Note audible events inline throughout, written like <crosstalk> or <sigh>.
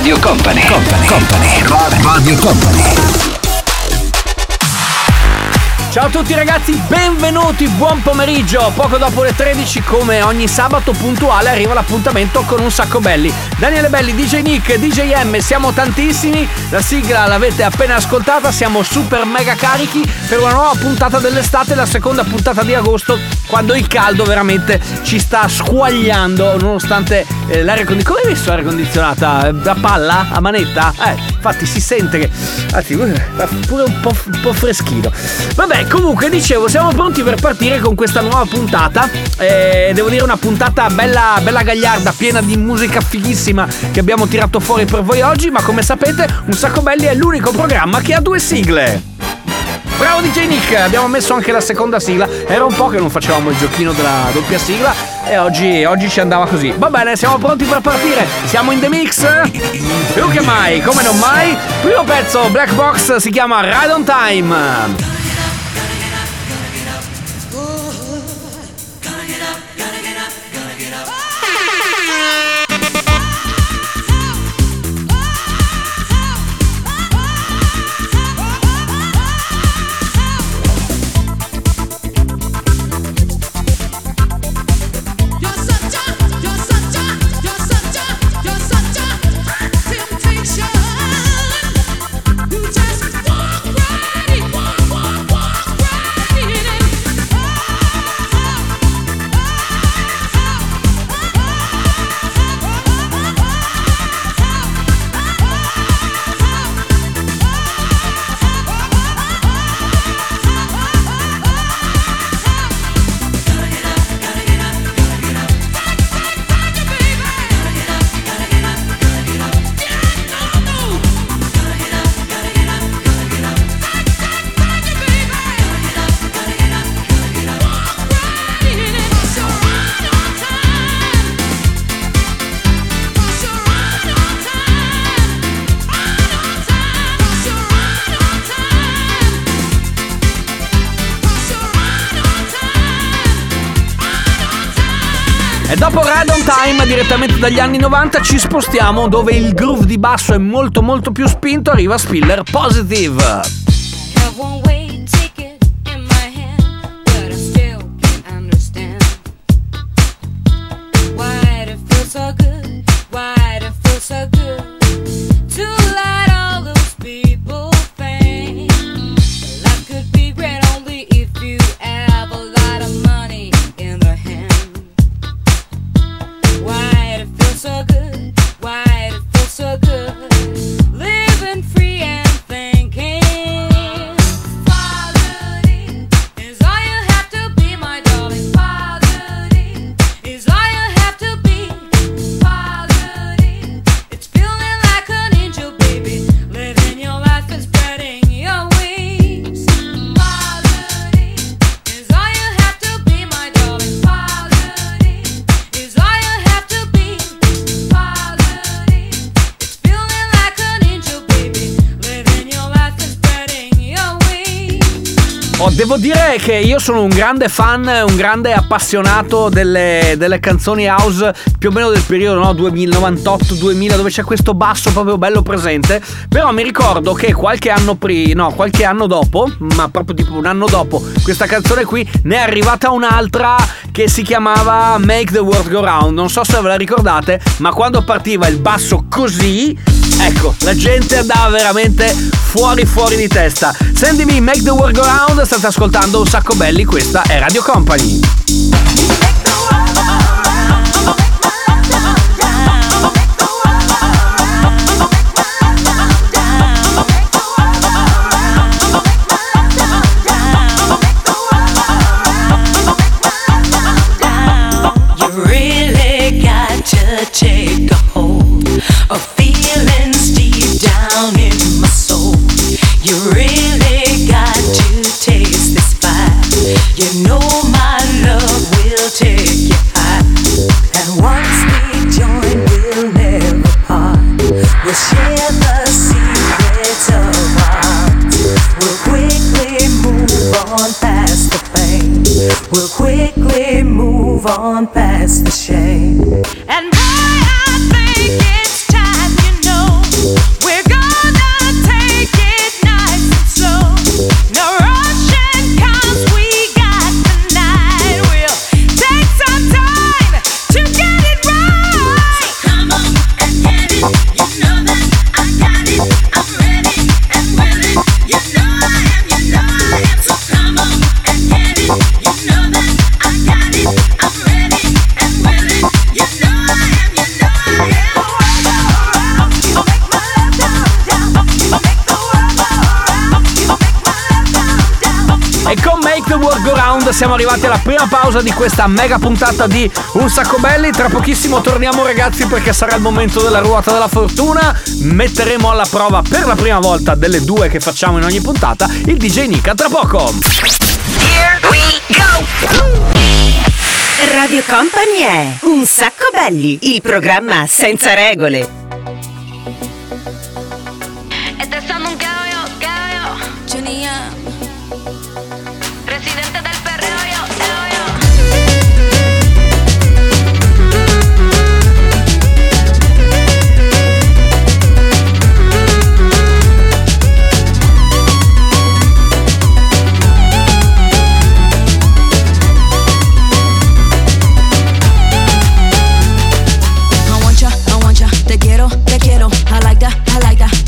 Radio Company, Company, Company, Radio Company. Ciao a tutti ragazzi, benvenuti, buon pomeriggio. Poco dopo le 13, come ogni sabato puntuale, arriva l'appuntamento con un sacco belli. Daniele Belli, DJ Nick, DJ M, siamo tantissimi. La sigla l'avete appena ascoltata, siamo super mega carichi per una nuova puntata dell'estate, la seconda puntata di agosto, quando il caldo veramente ci sta squagliando, nonostante eh, l'aria condizionata. Come hai messo l'aria condizionata? A palla? A manetta? Eh, infatti si sente che. Anzi, eh, pure un po', un po' freschino. Vabbè, comunque dicevo, siamo pronti per partire con questa nuova puntata. Eh, devo dire una puntata bella, bella gagliarda, piena di musica fighissima che abbiamo tirato fuori per voi oggi, ma come sapete, Un Sacco Belli è l'unico programma che ha due sigle. Bravo DJ Nick, abbiamo messo anche la seconda sigla. Era un po' che non facevamo il giochino della doppia sigla e oggi, oggi ci andava così. Va bene, siamo pronti per partire. Siamo in the mix? Più che mai, come non mai. Primo pezzo, Black Box, si chiama Ride on Time. Direttamente dagli anni 90, ci spostiamo dove il groove di basso è molto molto più spinto, arriva Spiller Positive. Sono un grande fan, un grande appassionato delle, delle canzoni house più o meno del periodo no? 2098-2000 dove c'è questo basso proprio bello presente. Però mi ricordo che qualche anno prima, no, qualche anno dopo, ma proprio tipo un anno dopo, questa canzone qui ne è arrivata un'altra che si chiamava Make the World Go Round. Non so se ve la ricordate, ma quando partiva il basso così, ecco, la gente andava veramente fuori fuori di testa. Sandy Me, Make the World Go Round, state ascoltando un sacco belli, questa è Radio Company. Band, siamo arrivati alla prima pausa di questa mega puntata di Un sacco belli. Tra pochissimo torniamo ragazzi perché sarà il momento della ruota della fortuna. Metteremo alla prova per la prima volta delle due che facciamo in ogni puntata il DJ Nika tra poco. Here we go. Radio Company è Un sacco belli, il programma senza regole.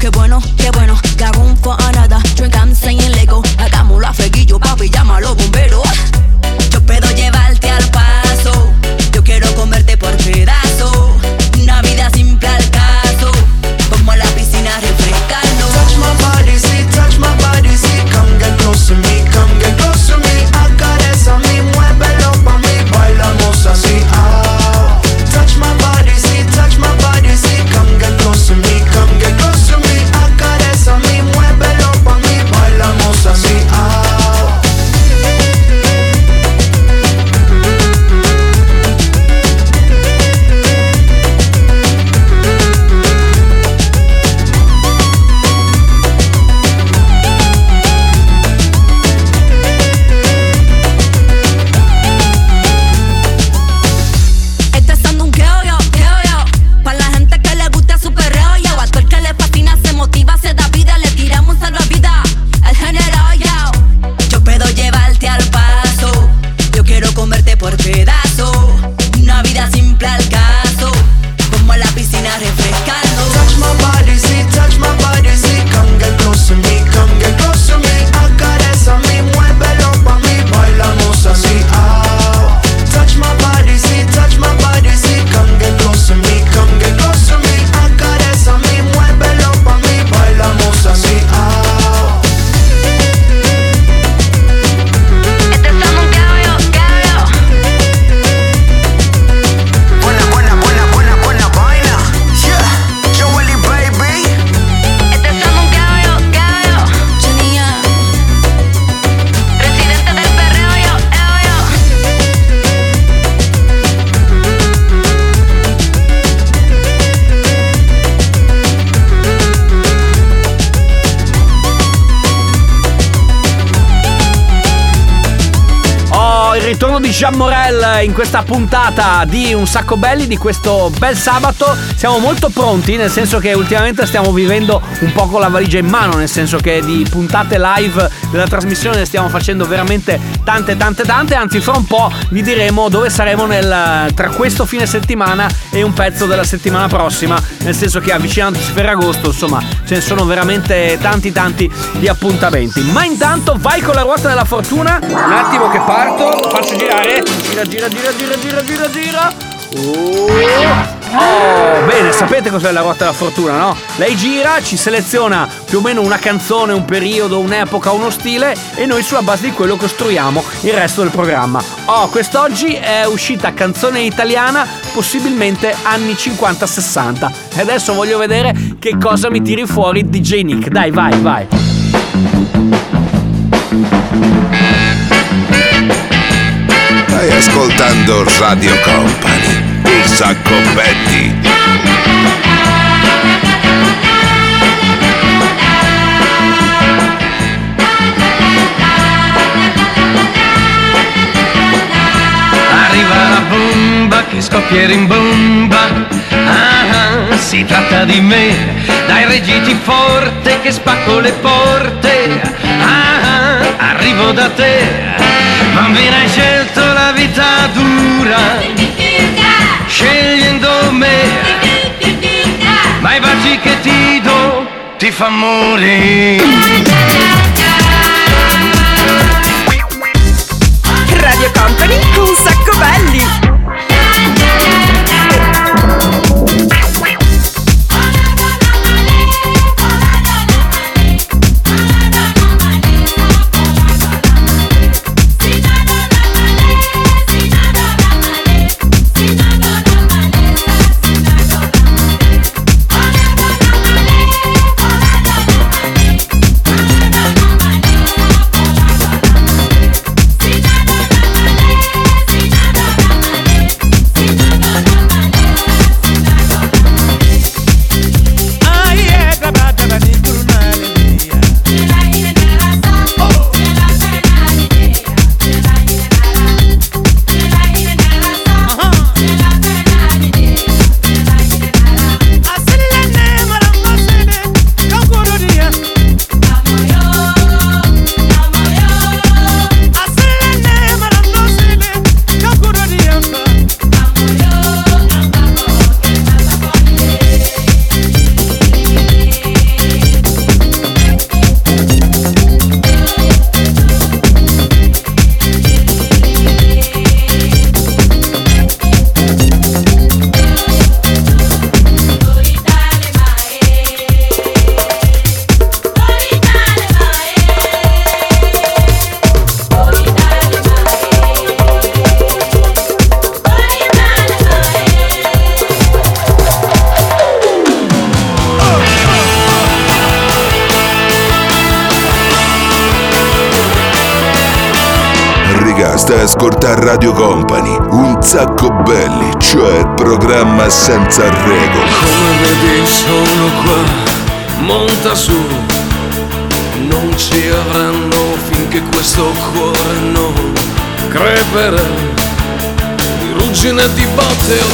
qué bueno, qué bueno, que hago un another Jean Morel in questa puntata di Un sacco belli di questo bel sabato. Siamo molto pronti, nel senso che ultimamente stiamo vivendo un po' con la valigia in mano, nel senso che di puntate live della trasmissione stiamo facendo veramente tante tante tante, anzi fra un po' vi diremo dove saremo nel, tra questo fine settimana e un pezzo della settimana prossima, nel senso che avvicinandosi per agosto insomma ce ne sono veramente tanti tanti di appuntamenti. Ma intanto vai con la ruota della fortuna, un attimo che parto, faccio girare, gira gira gira gira gira gira gira. Oh. Oh, bene, sapete cos'è la ruota della fortuna, no? Lei gira, ci seleziona più o meno una canzone, un periodo, un'epoca, uno stile e noi sulla base di quello costruiamo il resto del programma. Oh, quest'oggi è uscita canzone italiana, possibilmente anni 50-60. E adesso voglio vedere che cosa mi tiri fuori DJ Nick. Dai, vai, vai. Stai ascoltando Radio Company un sacco belli. Arriva la bomba che scoppia in bomba. Ah, ah, si tratta di me, dai reggiti forte che spacco le porte. Ah, ah, arrivo da te, bambina hai scelto la vita dura, ti fa morire. Radio Company, un sacco belli.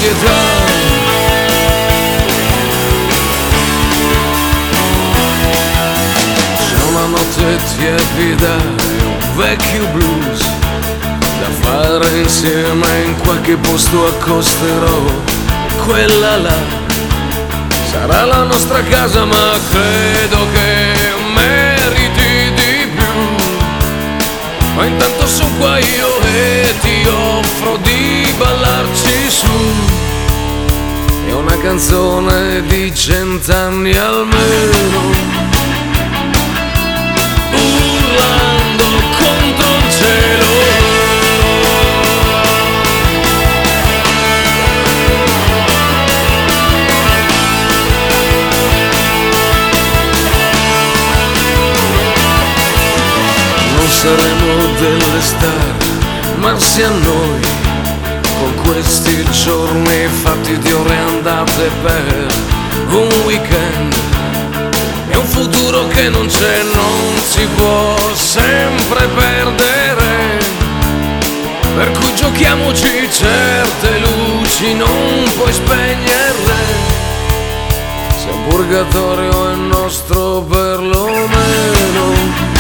Età. C'è una notte tiepida e un vecchio blues da fare insieme in qualche posto accosterò quella là sarà la nostra casa ma credo che meriti di più ma intanto sono qua io e ti offro di ballarci su. È una canzone di cent'anni almeno. Urlando contro il cielo. Saremo delle sia a noi, con questi giorni fatti di ore andate per un weekend. E un futuro che non c'è, non si può sempre perdere, per cui giochiamoci certe luci, non puoi spegnerle, se il purgatorio è nostro perlomeno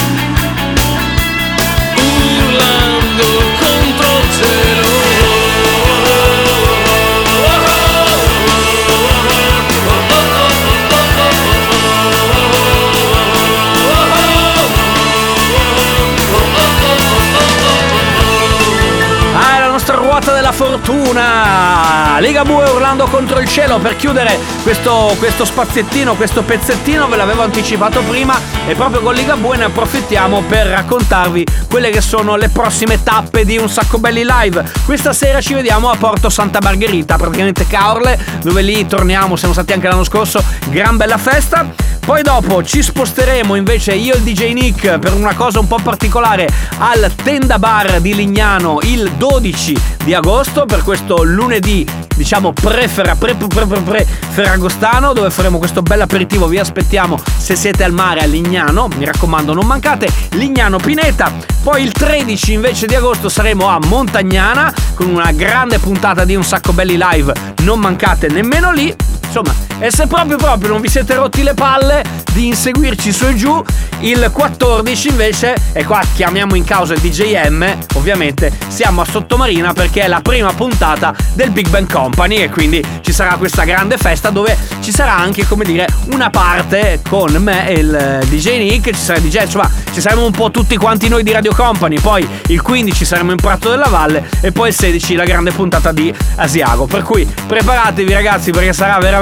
Urlando contro il cielo per chiudere questo, questo spaziettino, questo pezzettino, ve l'avevo anticipato prima e proprio con Ligabue ne approfittiamo per raccontarvi quelle che sono le prossime tappe di Un Sacco Belli Live. Questa sera ci vediamo a Porto Santa Margherita, praticamente Caorle, dove lì torniamo, siamo stati anche l'anno scorso, gran bella festa. Poi dopo ci sposteremo invece io e il DJ Nick per una cosa un po' particolare al Tenda Bar di Lignano il 12 di agosto per questo lunedì diciamo pre- ferragostano dove faremo questo bel aperitivo. Vi aspettiamo se siete al mare a Lignano mi raccomando non mancate Lignano Pineta. Poi il 13 invece di agosto saremo a Montagnana con una grande puntata di Un Sacco Belli Live. Non mancate nemmeno lì Insomma, e se proprio proprio non vi siete rotti le palle di inseguirci su e giù, il 14 invece, e qua chiamiamo in causa il DJM, ovviamente siamo a Sottomarina perché è la prima puntata del Big Bang Company e quindi ci sarà questa grande festa dove ci sarà anche, come dire, una parte con me e il eh, DJ Nick, ci sarà il DJ, insomma, ci saremo un po' tutti quanti noi di Radio Company, poi il 15 saremo in Prato della Valle e poi il 16 la grande puntata di Asiago. Per cui preparatevi ragazzi perché sarà veramente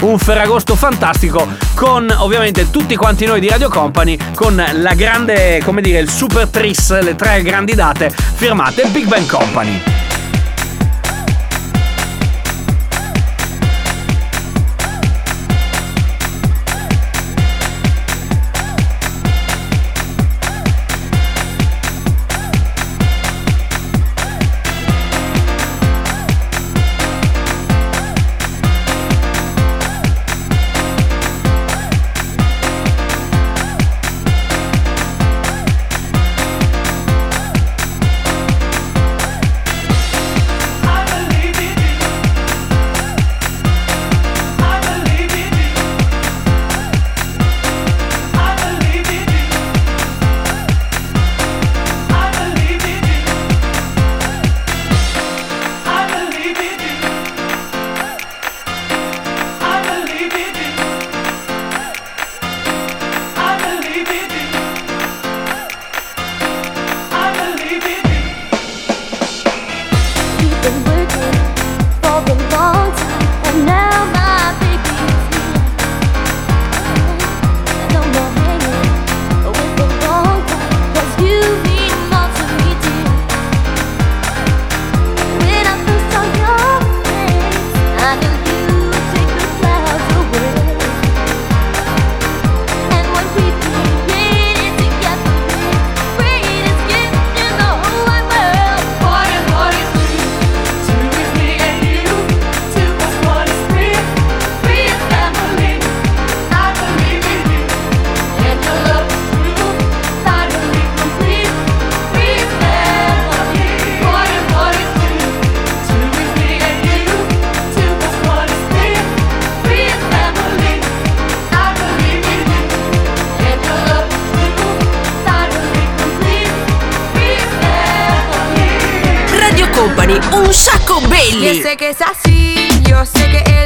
un Ferragosto fantastico con ovviamente tutti quanti noi di Radio Company con la grande, come dire, il super tris, le tre grandi date firmate Big Bang Company. Un sacco belli. Yo sé que es así, yo sé que él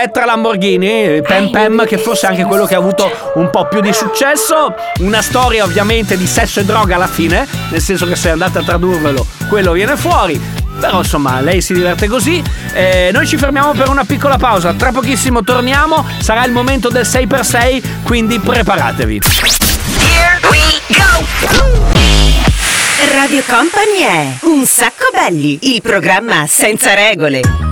Elettra Lamborghini, Pem Pem, che forse è anche quello che ha avuto un po' più di successo. Una storia ovviamente di sesso e droga alla fine, nel senso che se andate a tradurvelo, quello viene fuori. Però insomma, lei si diverte così. Eh, noi ci fermiamo per una piccola pausa. Tra pochissimo torniamo. Sarà il momento del 6x6, quindi preparatevi. Radio Company è Un sacco belli, il programma senza regole.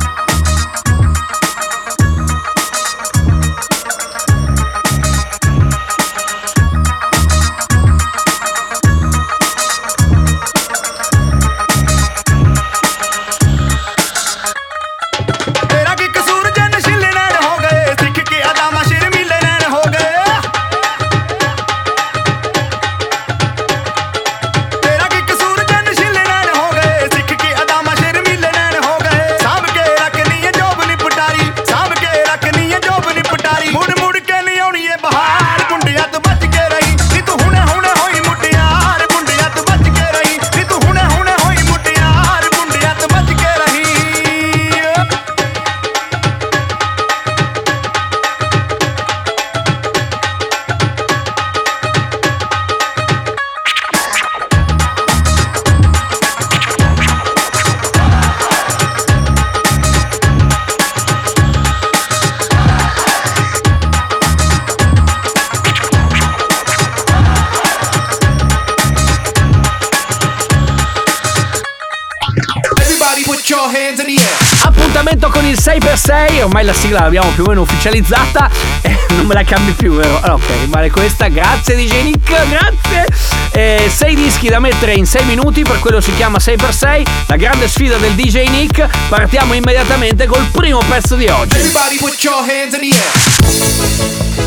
Appuntamento con il 6x6, ormai la sigla l'abbiamo più o meno ufficializzata, e non me la cambi più, vero? Ah, Ok, rimane questa, grazie DJ Nick, grazie! 6 dischi da mettere in 6 minuti, per quello si chiama 6x6, la grande sfida del DJ Nick, partiamo immediatamente col primo pezzo di oggi. Everybody put your hands in the air.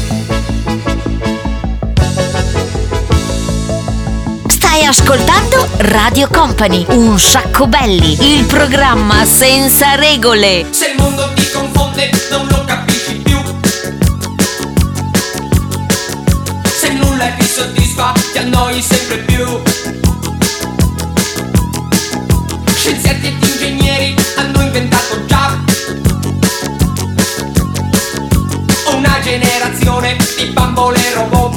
Stai ascoltando Radio Company, un sacco belli, il programma senza regole. Se il mondo ti confonde non lo capisci più. Se nulla ti soddisfa ti annoi sempre più. Scienziati ed ingegneri hanno inventato già Una generazione di bambole robot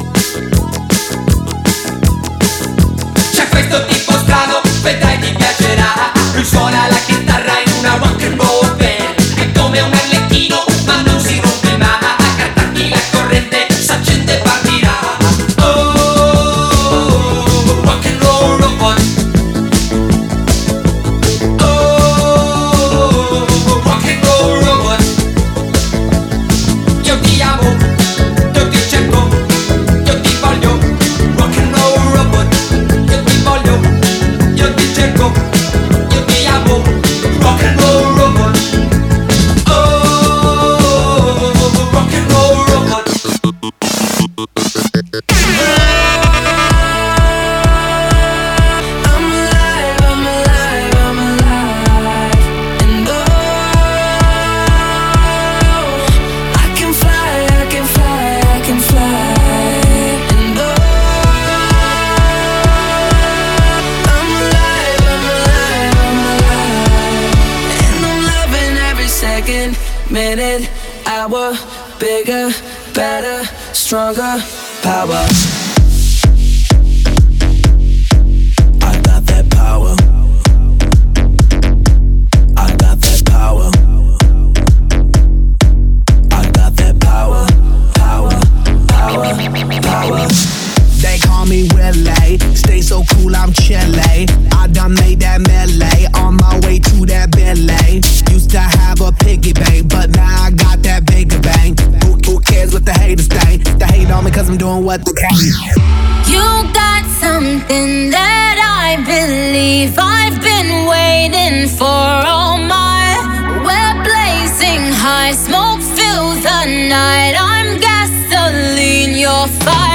power. They call me Willie, stay so cool, I'm chilly. I done made that melee on my way to that Billy. Used to have a piggy bank, but now I got that bigger bang. Who, who cares what the haters think? They hate on me cause I'm doing what they can. You got something that I believe I've been waiting for all my We're blazing high, smoke fills the night I'm gasoline, your fire.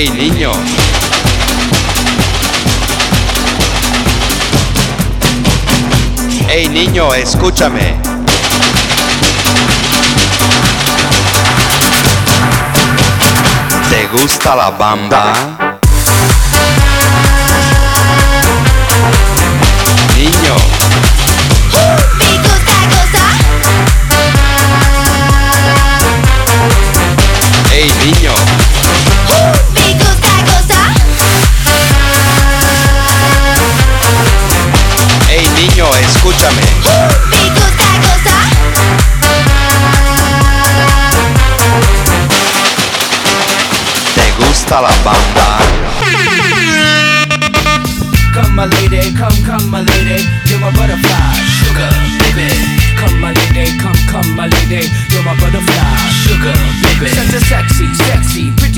Hey niño. Hey niño, escúchame. ¿Te gusta la bamba? ¿Te gusta la banda? Come my lady, come, come my lady, you're my butterfly, sugar, baby. Come my lady, come, come my lady, you're my butterfly, sugar, baby. Such a sexy, sexy, pretty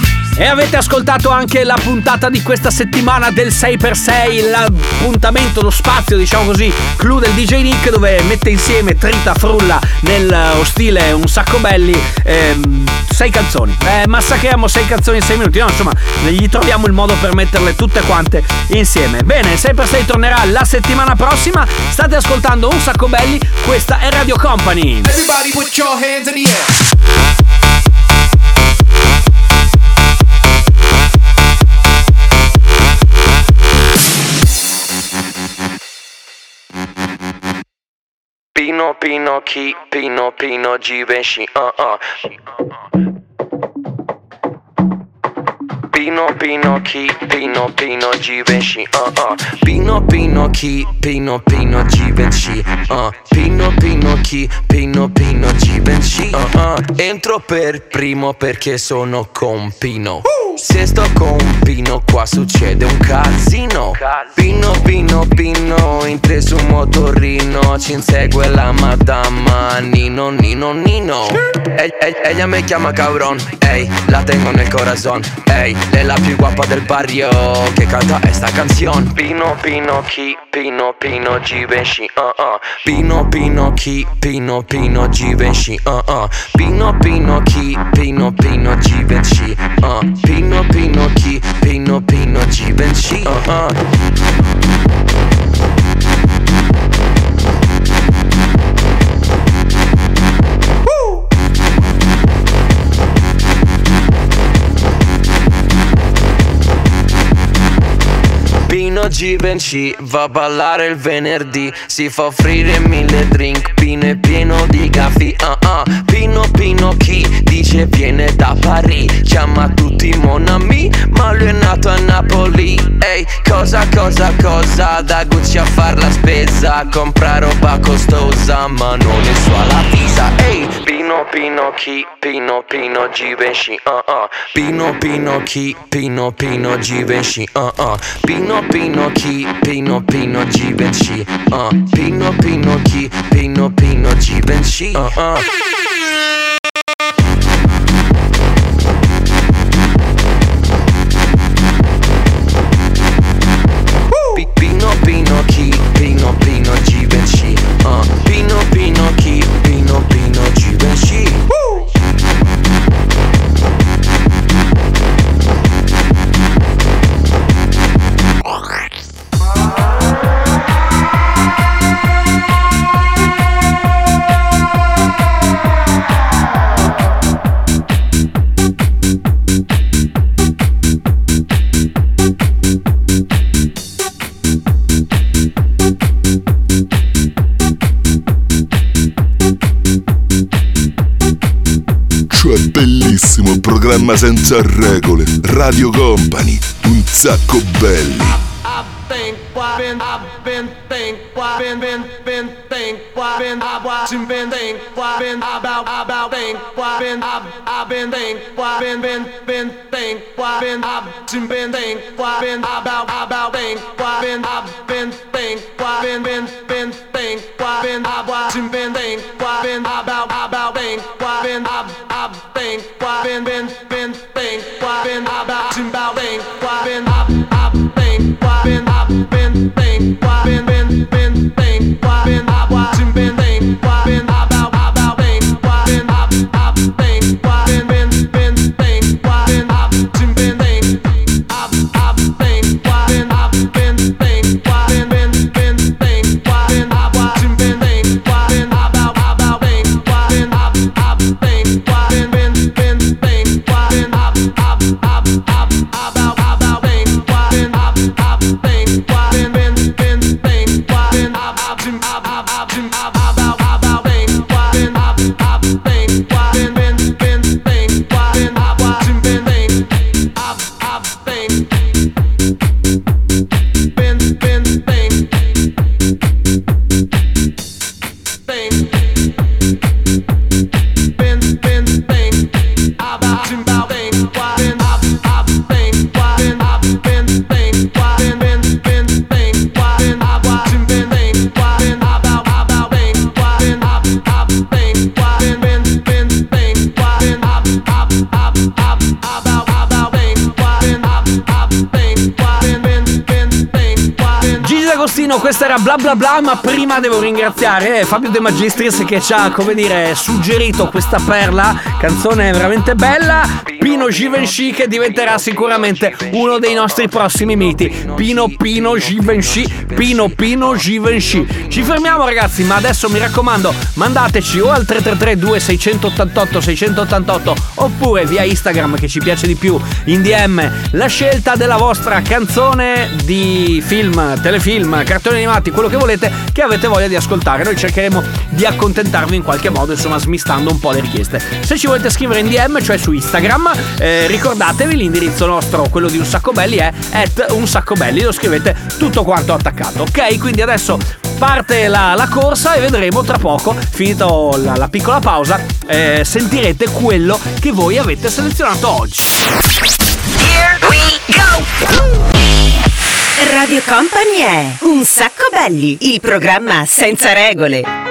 E avete ascoltato anche la puntata di questa settimana del 6x6, l'appuntamento, lo spazio, diciamo così, clou del DJ Nick dove mette insieme trita frulla nello stile un sacco belli, ehm, sei canzoni. Eh, massacriamo sei canzoni in sei minuti, no, insomma, gli troviamo il modo per metterle tutte quante insieme. Bene, il 6x6 tornerà la settimana prossima, state ascoltando un sacco belli, questa è Radio Company. Everybody put your hands in the air. Pino Pino chi? Pino Pino Givenchy uh uh Pino Pino chi Pino Pino Givenchy uh uh. Pino Pino chi Pino Pino Givenchy uh. Pino Pino chi Pino Pino Givenchy uh uh. Entro per primo perché sono con Pino. Se sto con Pino qua succede un casino. Pino Pino Pino in tre su motorino Ci insegue la madama Nino Nino Nino. Ella me chiama cabrón Ey, la tengo nel corazón Ey, è la più guapa del barrio Che canta esta canción Pino Pino chi? Pino Pino Givenchy uh uh. Pino Pino chi? Pino Pino Givenchy uh uh. Pino Pino chi? Pino Pino Givenchy uh. Pino Pino chi? Pino Pino Givenchy uh uh Pino Givenchy va a ballare il venerdì. Si fa offrire mille drink Pino è pieno di gaffi uh uh. Pino Pino chi dice viene da Parigi? Chiama tutti mon ami Ma lui è nato a Napoli. Ehi cosa cosa cosa? Da Gucci a far la spesa Compra roba costosa Ma non è sua la visa. Ehi Pino Pino chi? Pino Pino Givenchy uh uh. Pino Pino chi? Pino Pino Givenchy uh uh. Pino Pino chi Pino Pino Givenchy uh. Pino Pino chi Pino Pino Givenchy uh uh. Programma senza regole. Radio Company, un sacco belli. why been, I've been, been, been, think, why been, I've watching, been, think, why been, about, about, think, why been, I've, I've been, think, why been, been, been, think, why been, I've watching, been, think, why been, about, about, think, why been, I've been, think, why been, been, been, think, why been, I've watching, been, think, why been, about, about, think, why been, I've, I've, think, why been, been, been, think, why been, about, about, think, why been, I've, era bla bla bla, ma prima devo ringraziare Fabio De Magistris che ci ha, come dire, suggerito questa perla, canzone veramente bella, Pino Givenchy che diventerà sicuramente uno dei nostri prossimi miti. Pino Pino Givenchy, Pino Pino Givenchy. Ci fermiamo ragazzi, ma adesso mi raccomando, mandateci o al 333 2688 688 oppure via Instagram che ci piace di più in DM la scelta della vostra canzone di film, telefilm, cartoni animati, quello che volete che avete voglia di ascoltare. Noi cercheremo di accontentarvi in qualche modo, insomma, smistando un po' le richieste. Se ci volete scrivere in DM, cioè su Instagram, eh, ricordatevi l'indirizzo nostro, quello di un sacco belli è at un sacco belli, lo scrivete tutto quanto attaccato, ok? Quindi adesso parte la, la corsa e vedremo tra poco, finito la, la piccola pausa, eh, sentirete quello che voi avete selezionato oggi. Here we go! Radio Company è Un sacco belli, il programma senza regole.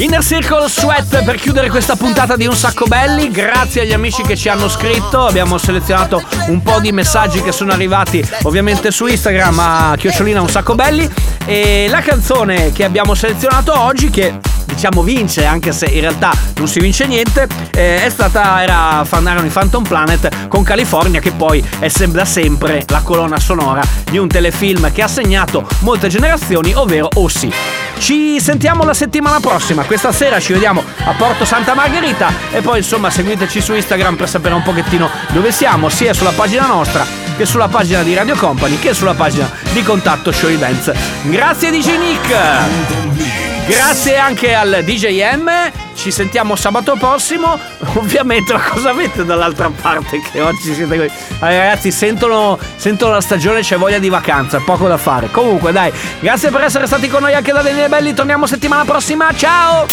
Inner Circle Sweat per chiudere questa puntata di Un Sacco Belli. Grazie agli amici che ci hanno scritto. Abbiamo selezionato un po' di messaggi che sono arrivati ovviamente su Instagram a chiocciolina Un Sacco Belli. E la canzone che abbiamo selezionato oggi, che diciamo vince, anche se in realtà non si vince niente, eh, è stata, era, erano i Phantom Planet con California, che poi è sem- sempre la colonna sonora di un telefilm che ha segnato molte generazioni, ovvero Ossi. Ci sentiamo la settimana prossima. Questa sera ci vediamo a Porto Santa Margherita. E poi, insomma, seguiteci su Instagram per sapere un pochettino dove siamo, sia sulla pagina nostra che sulla pagina di Radio Company che sulla pagina di Contatto Show Events. Grazie DJ Nick! Grazie anche al DJM. Ci sentiamo sabato prossimo. <laughs> Ovviamente, ma cosa avete dall'altra parte che oggi siete qui? Allora, ragazzi, sentono, sentono la stagione, c'è voglia di vacanza, poco da fare. Comunque, dai, grazie per essere stati con noi anche da Daniele Belli. Torniamo settimana prossima. Ciao!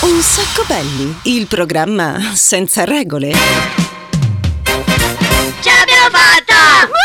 Un sacco belli, il programma senza regole. Ce l'abbiamo fatta!